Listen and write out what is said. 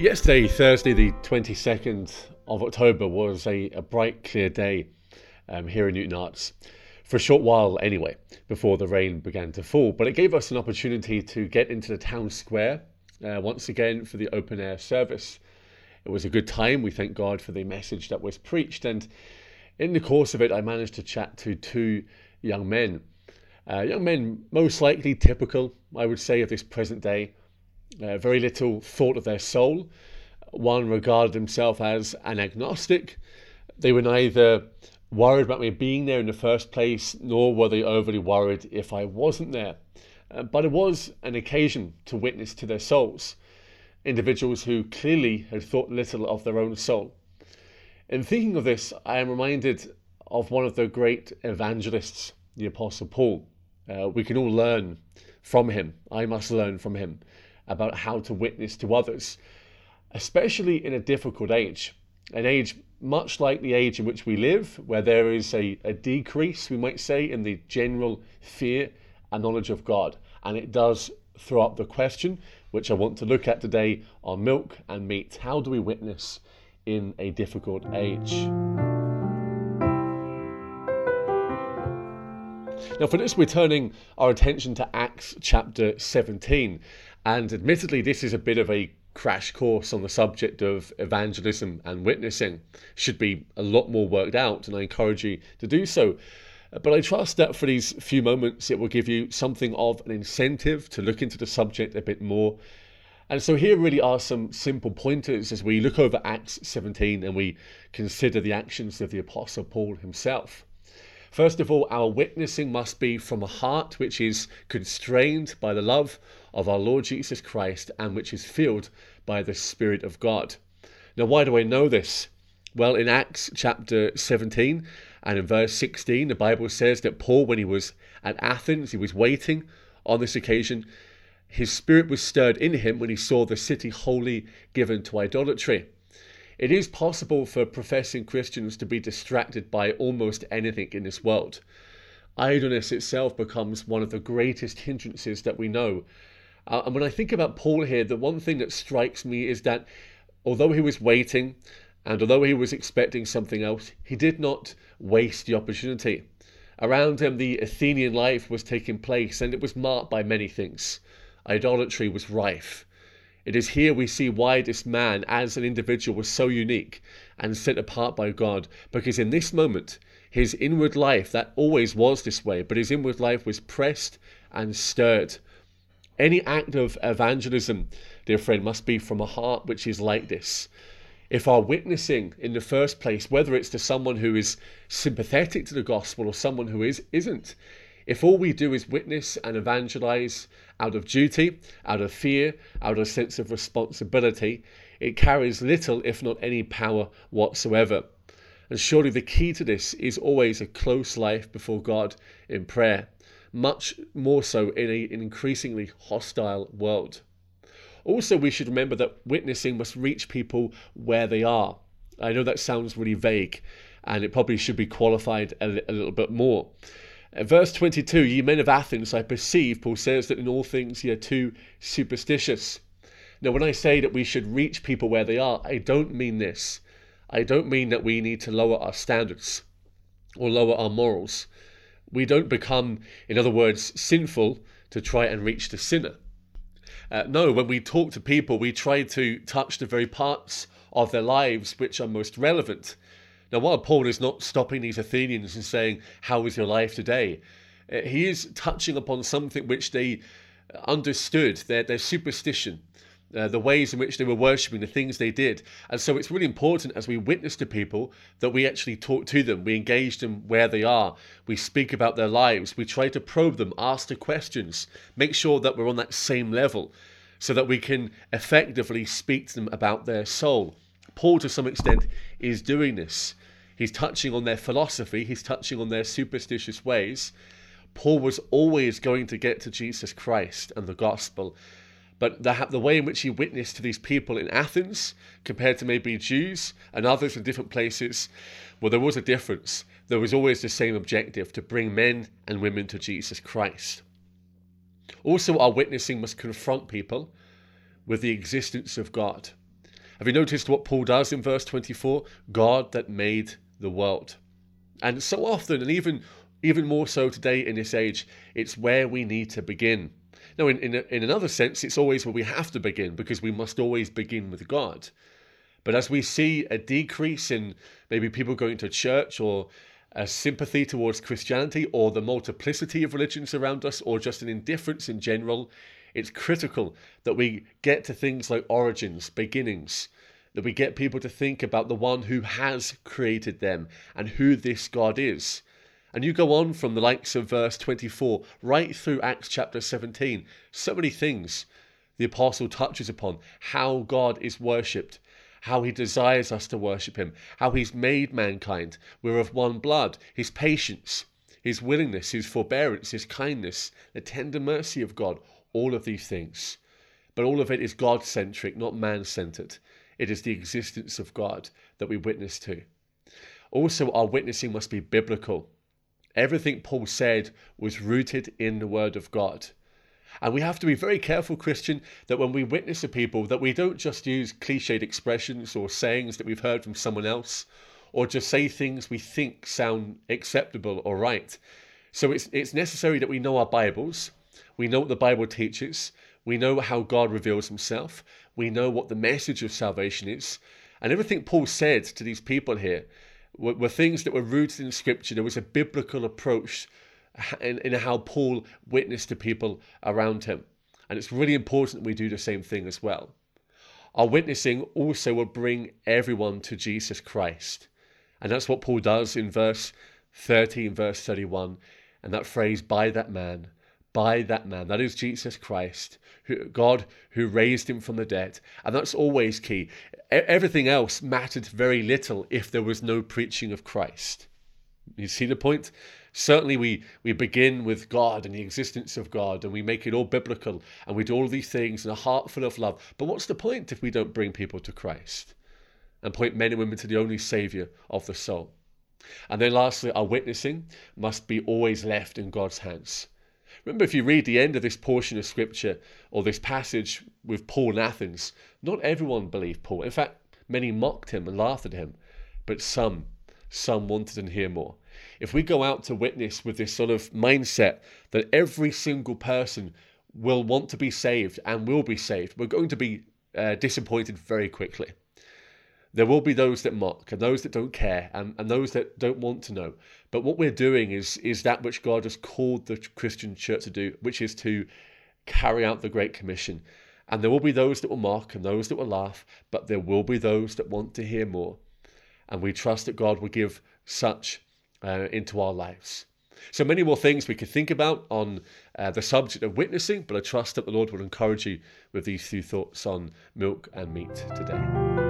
Yesterday, Thursday, the 22nd of October, was a, a bright, clear day um, here in Newtownards. For a short while, anyway, before the rain began to fall. But it gave us an opportunity to get into the town square uh, once again for the open air service. It was a good time. We thank God for the message that was preached. And in the course of it, I managed to chat to two young men. Uh, young men, most likely typical, I would say, of this present day uh, very little thought of their soul. One regarded himself as an agnostic. They were neither worried about me being there in the first place, nor were they overly worried if I wasn't there. Uh, but it was an occasion to witness to their souls, individuals who clearly had thought little of their own soul. In thinking of this, I am reminded of one of the great evangelists, the Apostle Paul. Uh, we can all learn from him. I must learn from him about how to witness to others, especially in a difficult age, an age much like the age in which we live, where there is a, a decrease, we might say, in the general fear and knowledge of God. And it does throw up the question, which I want to look at today on milk and meat. How do we witness in a difficult age? Now, for this, we're turning our attention to Acts chapter 17. And admittedly, this is a bit of a crash course on the subject of evangelism and witnessing. Should be a lot more worked out, and I encourage you to do so. But I trust that for these few moments, it will give you something of an incentive to look into the subject a bit more. And so, here really are some simple pointers as we look over Acts 17 and we consider the actions of the Apostle Paul himself. First of all, our witnessing must be from a heart which is constrained by the love of our Lord Jesus Christ and which is filled by the Spirit of God. Now, why do I know this? Well, in Acts chapter 17 and in verse 16, the Bible says that Paul, when he was at Athens, he was waiting on this occasion. His spirit was stirred in him when he saw the city wholly given to idolatry. It is possible for professing Christians to be distracted by almost anything in this world. Idleness itself becomes one of the greatest hindrances that we know. Uh, and when I think about Paul here, the one thing that strikes me is that although he was waiting and although he was expecting something else, he did not waste the opportunity. Around him, the Athenian life was taking place and it was marked by many things. Idolatry was rife. It is here we see why this man, as an individual, was so unique and set apart by God, because in this moment, his inward life, that always was this way, but his inward life was pressed and stirred. Any act of evangelism, dear friend, must be from a heart which is like this. If our witnessing in the first place, whether it's to someone who is sympathetic to the gospel or someone who is isn't, if all we do is witness and evangelize out of duty, out of fear, out of a sense of responsibility, it carries little, if not any power whatsoever. And surely the key to this is always a close life before God in prayer, much more so in an increasingly hostile world. Also, we should remember that witnessing must reach people where they are. I know that sounds really vague, and it probably should be qualified a, a little bit more. Verse 22 Ye men of Athens, I perceive, Paul says, that in all things ye are too superstitious. Now, when I say that we should reach people where they are, I don't mean this. I don't mean that we need to lower our standards or lower our morals. We don't become, in other words, sinful to try and reach the sinner. Uh, no, when we talk to people, we try to touch the very parts of their lives which are most relevant now, while Paul is not stopping these Athenians and saying, How is your life today? Uh, he is touching upon something which they understood, their, their superstition, uh, the ways in which they were worshipping, the things they did. And so it's really important as we witness to people that we actually talk to them, we engage them where they are, we speak about their lives, we try to probe them, ask the questions, make sure that we're on that same level so that we can effectively speak to them about their soul. Paul, to some extent, is doing this. He's touching on their philosophy, he's touching on their superstitious ways. Paul was always going to get to Jesus Christ and the gospel. But the, the way in which he witnessed to these people in Athens compared to maybe Jews and others in different places, well, there was a difference. There was always the same objective to bring men and women to Jesus Christ. Also, our witnessing must confront people with the existence of God. Have you noticed what Paul does in verse 24? God that made the world. And so often, and even even more so today in this age, it's where we need to begin. Now, in, in, in another sense, it's always where we have to begin because we must always begin with God. But as we see a decrease in maybe people going to church or a sympathy towards Christianity or the multiplicity of religions around us or just an indifference in general, it's critical that we get to things like origins, beginnings, that we get people to think about the one who has created them and who this God is. And you go on from the likes of verse 24 right through Acts chapter 17. So many things the apostle touches upon how God is worshipped, how he desires us to worship him, how he's made mankind. We're of one blood, his patience, his willingness, his forbearance, his kindness, the tender mercy of God, all of these things. But all of it is God centric, not man centered. It is the existence of God that we witness to. Also, our witnessing must be biblical. Everything Paul said was rooted in the Word of God. And we have to be very careful, Christian, that when we witness to people, that we don't just use cliched expressions or sayings that we've heard from someone else, or just say things we think sound acceptable or right. So it's it's necessary that we know our Bibles, we know what the Bible teaches, we know how God reveals himself, we know what the message of salvation is, and everything Paul said to these people here were, were things that were rooted in Scripture. There was a biblical approach uh, in, in how Paul witnessed to people around him. And it's really important we do the same thing as well. Our witnessing also will bring everyone to Jesus Christ. And that's what Paul does in verse 30 and verse 31. And that phrase, by that man, by that man, that is Jesus Christ, who, God who raised him from the dead. And that's always key. Everything else mattered very little if there was no preaching of Christ. You see the point? Certainly, we, we begin with God and the existence of God, and we make it all biblical, and we do all these things in a heart full of love. But what's the point if we don't bring people to Christ and point men and women to the only Saviour of the soul? And then, lastly, our witnessing must be always left in God's hands. Remember, if you read the end of this portion of Scripture or this passage with Paul in Athens, not everyone believed Paul. In fact, many mocked him and laughed at him, but some, some wanted to hear more. If we go out to witness with this sort of mindset that every single person will want to be saved and will be saved, we're going to be uh, disappointed very quickly. There will be those that mock and those that don't care and, and those that don't want to know. But what we're doing is is that which God has called the Christian church to do, which is to carry out the Great Commission. And there will be those that will mock and those that will laugh, but there will be those that want to hear more. And we trust that God will give such uh, into our lives. So many more things we could think about on uh, the subject of witnessing, but I trust that the Lord will encourage you with these few thoughts on milk and meat today.